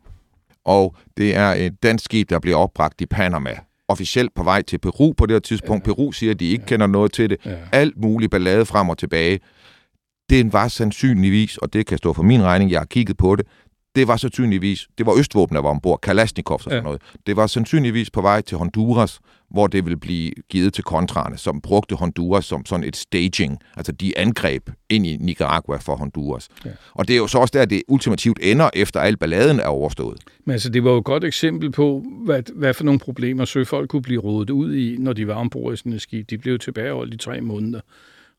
Og det er et dansk skib, der bliver opbragt i Panama. Officielt på vej til Peru på det her tidspunkt. Ja. Peru siger, at de ikke ja. kender noget til det. Ja. Alt muligt ballade frem og tilbage. Det var sandsynligvis, og det kan stå for min regning, jeg har kigget på det, det var sandsynligvis, det var Østvåben, der var ombord, Kalashnikov og sådan ja. noget. Det var sandsynligvis på vej til Honduras, hvor det ville blive givet til kontrane, som brugte Honduras som sådan et staging, altså de angreb ind i Nicaragua for Honduras. Ja. Og det er jo så også der, det ultimativt ender, efter al balladen er overstået. Men altså, det var jo et godt eksempel på, hvad, hvad for nogle problemer søfolk kunne blive rådet ud i, når de var ombord i sådan et skib. De blev tilbageholdt i tre måneder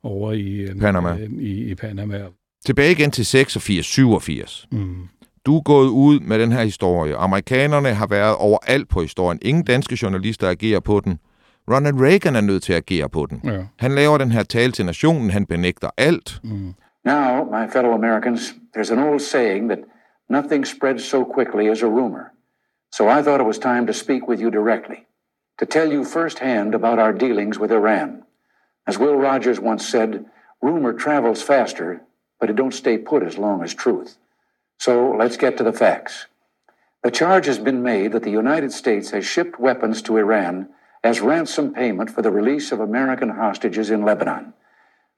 over i, øhm, Panama. Øh, i, i Panama. Tilbage igen til 86-87. Mm. Du er gået ud med den her historie. Amerikanerne har været overalt på historien. Ingen danske journalister agerer på den. Ronald Reagan er nødt til at agere på den. Ja. Han laver den her tale til nationen. Han benægter alt. Mm. Now, my fellow Americans, there's an old saying that nothing spreads so quickly as a rumor. So I thought it was time to speak with you directly, to tell you firsthand about our dealings with Iran. As Will Rogers once said, rumor travels faster, but it don't stay put as long as truth. So let's get to the facts. The charge has been made that the United States has shipped weapons to Iran as ransom payment for the release of American hostages in Lebanon,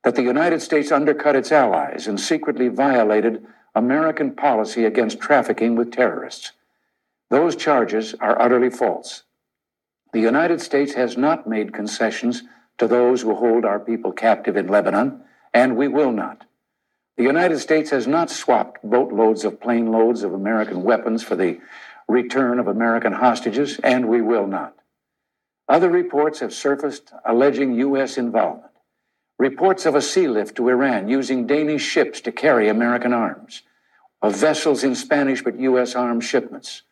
that the United States undercut its allies and secretly violated American policy against trafficking with terrorists. Those charges are utterly false. The United States has not made concessions to those who hold our people captive in Lebanon, and we will not. The United States has not swapped boatloads of plane loads of American weapons for the return of American hostages, and we will not. Other reports have surfaced alleging U.S. involvement. Reports of a sea lift to Iran using Danish ships to carry American arms, of vessels in Spanish but U.S. arms shipments,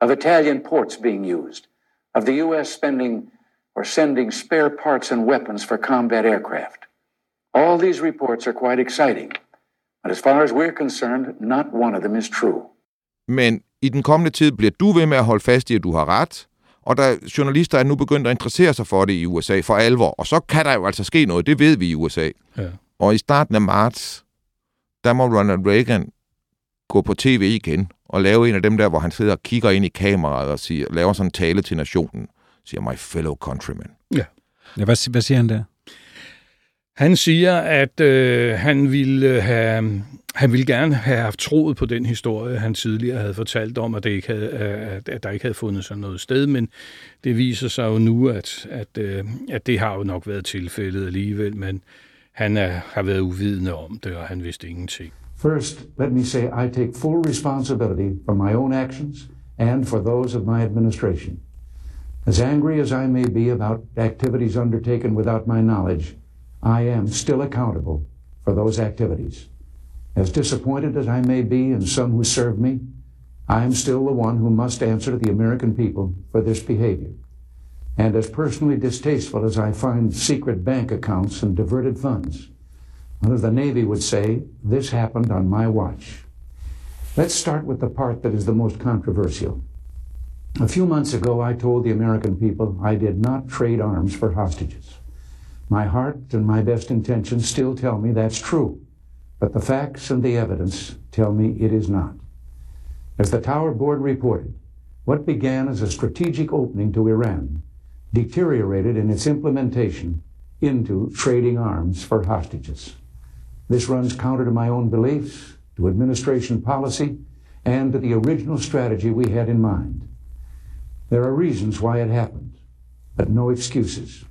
of Italian ports being used, of the U.S. spending or sending spare parts and weapons for combat aircraft. All these reports are quite exciting But as far as we're concerned, not one of them is true. Men i den kommende tid bliver du ved med at holde fast i, at du har ret, og der journalister er nu begyndt at interessere sig for det i USA for alvor, og så kan der jo altså ske noget, det ved vi i USA. Ja. Og i starten af marts, der må Ronald Reagan gå på tv igen og lave en af dem der, hvor han sidder og kigger ind i kameraet og siger, laver sådan en tale til nationen, siger, my fellow countrymen. Ja. ja hvad, hvad siger han der? Han siger, at øh, han ville have han ville gerne have haft troet på den historie, han tidligere havde fortalt om, at, det ikke havde, at, at der ikke havde fundet sig noget sted, men det viser sig jo nu, at, at, øh, at det har jo nok været tilfældet alligevel, men han er, har været uvidende om det, og han vidste ingenting. First, let me say I take full responsibility for my own actions and for those of my administration. As angry as I may be about activities undertaken without my knowledge, I am still accountable for those activities. As disappointed as I may be in some who served me, I am still the one who must answer to the American people for this behavior. And as personally distasteful as I find secret bank accounts and diverted funds, one of the Navy would say, this happened on my watch. Let's start with the part that is the most controversial. A few months ago, I told the American people I did not trade arms for hostages. My heart and my best intentions still tell me that's true, but the facts and the evidence tell me it is not. As the Tower Board reported, what began as a strategic opening to Iran deteriorated in its implementation into trading arms for hostages. This runs counter to my own beliefs, to administration policy, and to the original strategy we had in mind. There are reasons why it happened, but no excuses.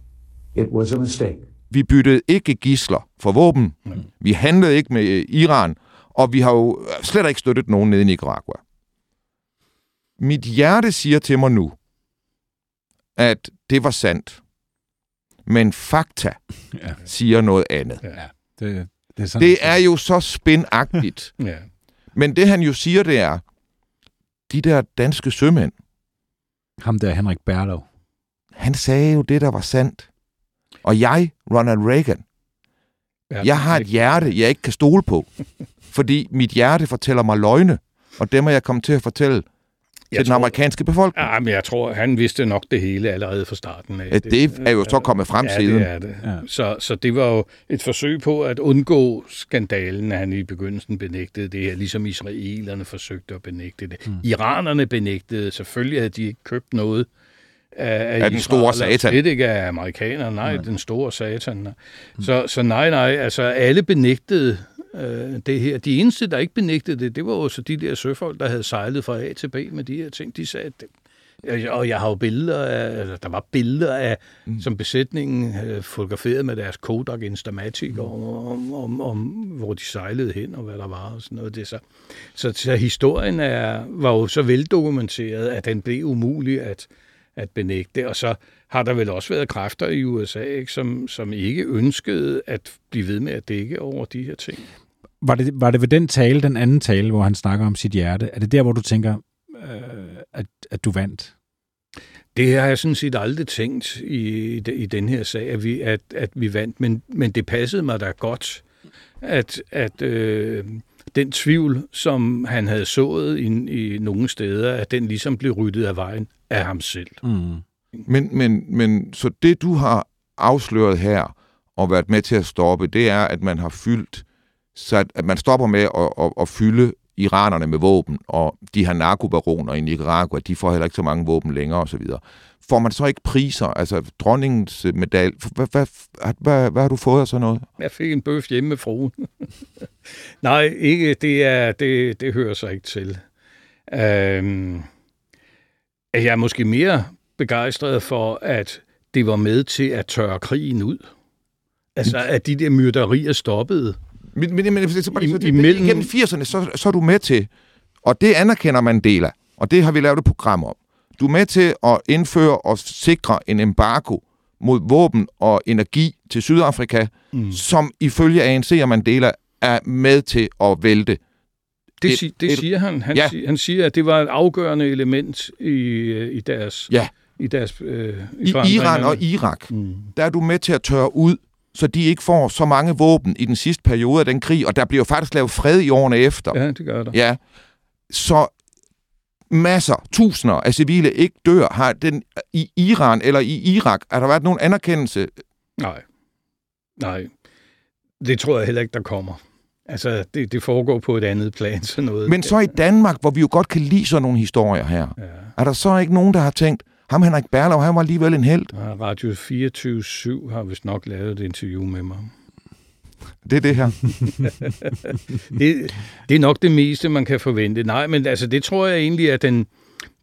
It was a mistake. Vi byttede ikke gisler for våben. Mm. Vi handlede ikke med Iran, og vi har jo slet ikke støttet nogen nede i Nicaragua. Mit hjerte siger til mig nu, at det var sandt. Men fakta ja. siger noget andet. Ja, det, det, er, sådan, det er jo så spændagtigt. ja. Men det han jo siger, det er, de der danske sømænd. Ham der, Henrik Berlov. Han sagde jo det, der var sandt. Og jeg, Ronald Reagan, ja, jeg har et hjerte, jeg ikke kan stole på. fordi mit hjerte fortæller mig løgne, og dem er jeg kommet til at fortælle jeg til tror, den amerikanske befolkning. Ja, men jeg tror, han vidste nok det hele allerede fra starten af. Ja, det er jo så kommet frem ja, siden. det er det. Ja. Så, så det var jo et forsøg på at undgå skandalen, at han i begyndelsen benægtede det her, ligesom israelerne forsøgte at benægte det. Mm. Iranerne benægtede, selvfølgelig havde de ikke købt noget af, af den store satan. Det ikke af amerikanerne, nej, mm. den store satan. Mm. Så, så nej, nej, altså alle benægtede øh, det her. De eneste, der ikke benægtede det, det var jo så de der søfolk, der havde sejlet fra A til B med de her ting. De sagde, at og jeg har jo billeder af, altså, der var billeder af, mm. som besætningen havde fotograferet med deres Kodak Instamatic, mm. om, om, om, om, hvor de sejlede hen, og hvad der var, og sådan noget. Det så, så, så historien er, var jo så veldokumenteret, at den blev umulig at, at benægte, og så har der vel også været kræfter i USA, ikke, som, som ikke ønskede at blive ved med at dække over de her ting. Var det, var det ved den tale, den anden tale, hvor han snakker om sit hjerte, er det der, hvor du tænker, øh, at, at du vandt? Det har jeg sådan set aldrig tænkt i, i den her sag, at vi, at, at vi vandt, men, men det passede mig da godt, at, at øh, den tvivl, som han havde sået i, i nogle steder, at den ligesom blev ryddet af vejen af ham selv. Mm. Men, men, men så det, du har afsløret her og været med til at stoppe, det er, at man har fyldt så at, at man stopper med at, at, at fylde iranerne med våben, og de her narkobaroner i Nicaragua, de får heller ikke så mange våben længere osv. Får man så ikke priser, altså dronningens medalje, hvad, hvad, hvad, hvad har du fået af sådan noget? Jeg fik en bøf hjemme med fruen. Nej, ikke, det, er, det, det hører sig ikke til. Øhm, jeg er måske mere begejstret for, at det var med til at tørre krigen ud. Altså, at de der myrderier stoppede. Men, men, men så, I, så, det, imellem... Gennem 80'erne, så, så er du med til, og det anerkender man del af, og det har vi lavet et program om. Du er med til at indføre og sikre en embargo mod våben og energi til Sydafrika, mm. som ifølge ANC og Mandela er med til at vælte. Det, et, det et, siger han. Han, ja. siger, han siger, at det var et afgørende element i, i deres... Ja. I, deres, øh, i, I Iran og Irak, mm. der er du med til at tørre ud så de ikke får så mange våben i den sidste periode af den krig, og der bliver faktisk lavet fred i årene efter. Ja, det gør der. Ja. Så masser, tusinder af civile ikke dør. Har den i Iran eller i Irak, har der været nogen anerkendelse? Nej. Nej. Det tror jeg heller ikke, der kommer. Altså, det, det foregår på et andet plan, sådan noget. Men så i Danmark, hvor vi jo godt kan lide sådan nogle historier her, ja. er der så ikke nogen, der har tænkt, ham Henrik Berlov, han var alligevel en held. Ja, Radio 24-7 har vist nok lavet et interview med mig. Det er det her. det, det er nok det meste, man kan forvente. Nej, men altså, det tror jeg egentlig, at den,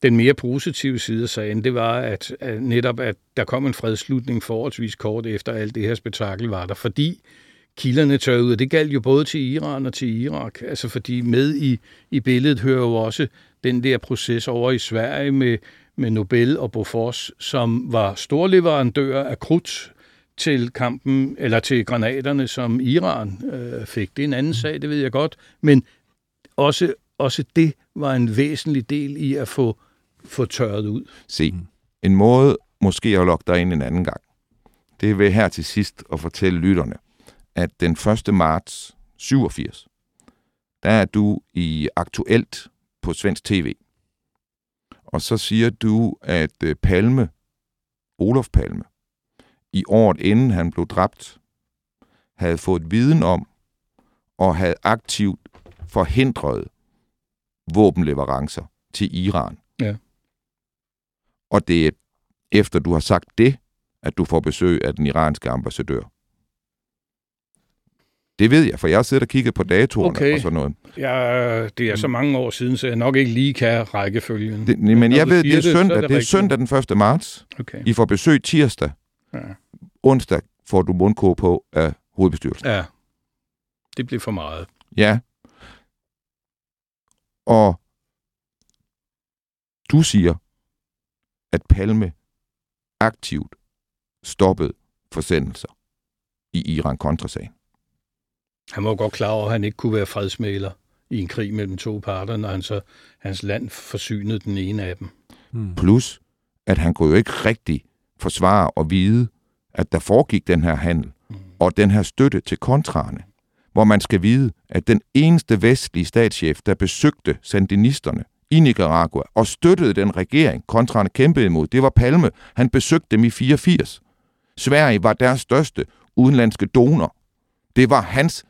den mere positive side af sagen, det var, at, at netop, at der kom en fredslutning forholdsvis kort efter alt det her spektakel var der, fordi kilderne tør ud, og det galt jo både til Iran og til Irak, altså fordi med i, i billedet hører jo også den der proces over i Sverige med med Nobel og Bofors, som var storleverandører af krudt til kampen, eller til granaterne, som Iran øh, fik. Det er en anden sag, det ved jeg godt, men også, også det var en væsentlig del i at få, få tørret ud. Se, en måde måske at lokke dig ind en anden gang, det vil her til sidst at fortælle lytterne, at den 1. marts 87, der er du i Aktuelt på Svensk TV og så siger du, at øh, Palme, Olof Palme, i året inden han blev dræbt, havde fået viden om og havde aktivt forhindret våbenleverancer til Iran. Ja. Og det er efter du har sagt det, at du får besøg af den iranske ambassadør. Det ved jeg, for jeg har siddet og kigget på datoerne Okay. og sådan noget. Ja, det er så mange år siden, så jeg nok ikke lige kan rækkefølgen. Det, men når jeg ved, det er søndag, det, det er søndag den 1. marts. Okay. I får besøg tirsdag. Ja. Onsdag får du mundkåb på af hovedbestyrelsen. ja, det blev for meget. Ja. Og du siger, at Palme aktivt stoppede forsendelser i Iran-Kontra-sagen. Han var godt klar over, at han ikke kunne være fredsmæler i en krig mellem to parter, når han så, hans land forsynede den ene af dem. Hmm. Plus, at han kunne jo ikke rigtig forsvare og vide, at der foregik den her handel og den her støtte til kontrarne, hvor man skal vide, at den eneste vestlige statschef, der besøgte sandinisterne i Nicaragua og støttede den regering, kontrarne kæmpede imod, det var Palme. Han besøgte dem i 84. Sverige var deres største udenlandske donor. Det var hans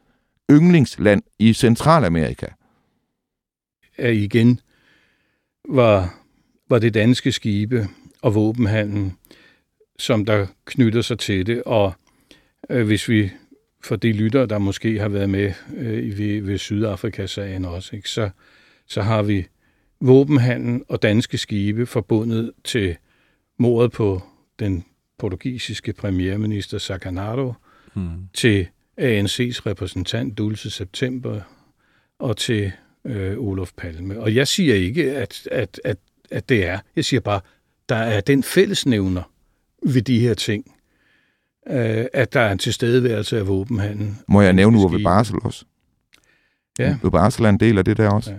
yndlingsland i Centralamerika. At igen var, var det danske skibe og våbenhandlen, som der knytter sig til det. Og øh, hvis vi for de lyttere, der måske har været med øh, ved, ved Sydafrika-sagen også, ikke, så, så har vi våbenhandlen og danske skibe forbundet til mordet på den portugisiske premierminister Sacanaro, Hmm. til ANC's repræsentant Dulce September og til øh, Olof Palme. Og jeg siger ikke, at, at, at, at det er. Jeg siger bare, der er den fællesnævner ved de her ting, øh, at der er en tilstedeværelse af våbenhandel. Må jeg nævne Uwe. Barsel også? Ja. Uwe Barsel er en del af det der også. Ja.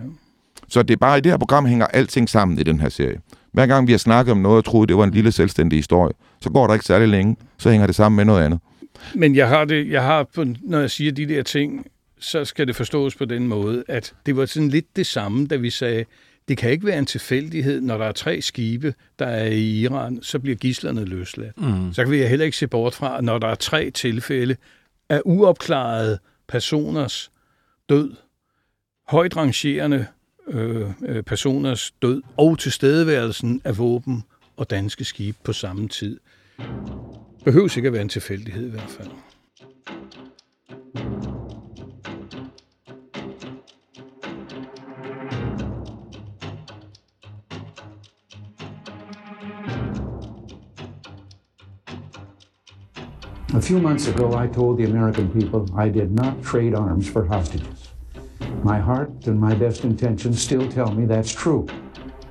Så det er bare, i det her program hænger alting sammen i den her serie. Hver gang vi har snakket om noget og troede, det var en lille selvstændig historie, så går der ikke særlig længe, så hænger det sammen med noget andet. Men jeg har det, jeg har, når jeg siger de der ting, så skal det forstås på den måde, at det var sådan lidt det samme, da vi sagde, det kan ikke være en tilfældighed, når der er tre skibe, der er i Iran, så bliver gislerne løsladt. Mm. Så kan vi heller ikke se bort fra, at når der er tre tilfælde af uopklarede personers død, højt rangerende øh, øh, personers død og tilstedeværelsen af våben og danske skibe på samme tid. Behøves ikke at være en tilfældighed i hvert fald. A few months ago, I told the American people I did not trade arms for hostages. My heart and my best intentions still tell me that's true,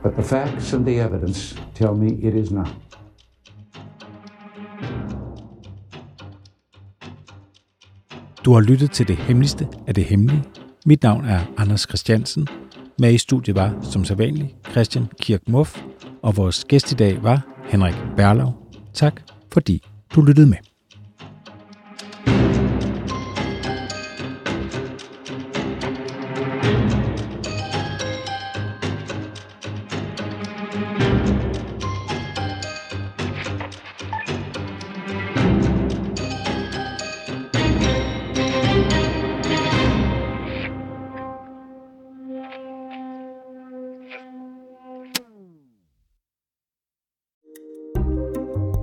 but the facts and the evidence tell me it is not. Du har lyttet til det hemmeligste af det hemmelige. Mit navn er Anders Christiansen. Med i studiet var, som sædvanligt, Christian Kirk Muff, og vores gæst i dag var Henrik Berlau. Tak, fordi du lyttede med.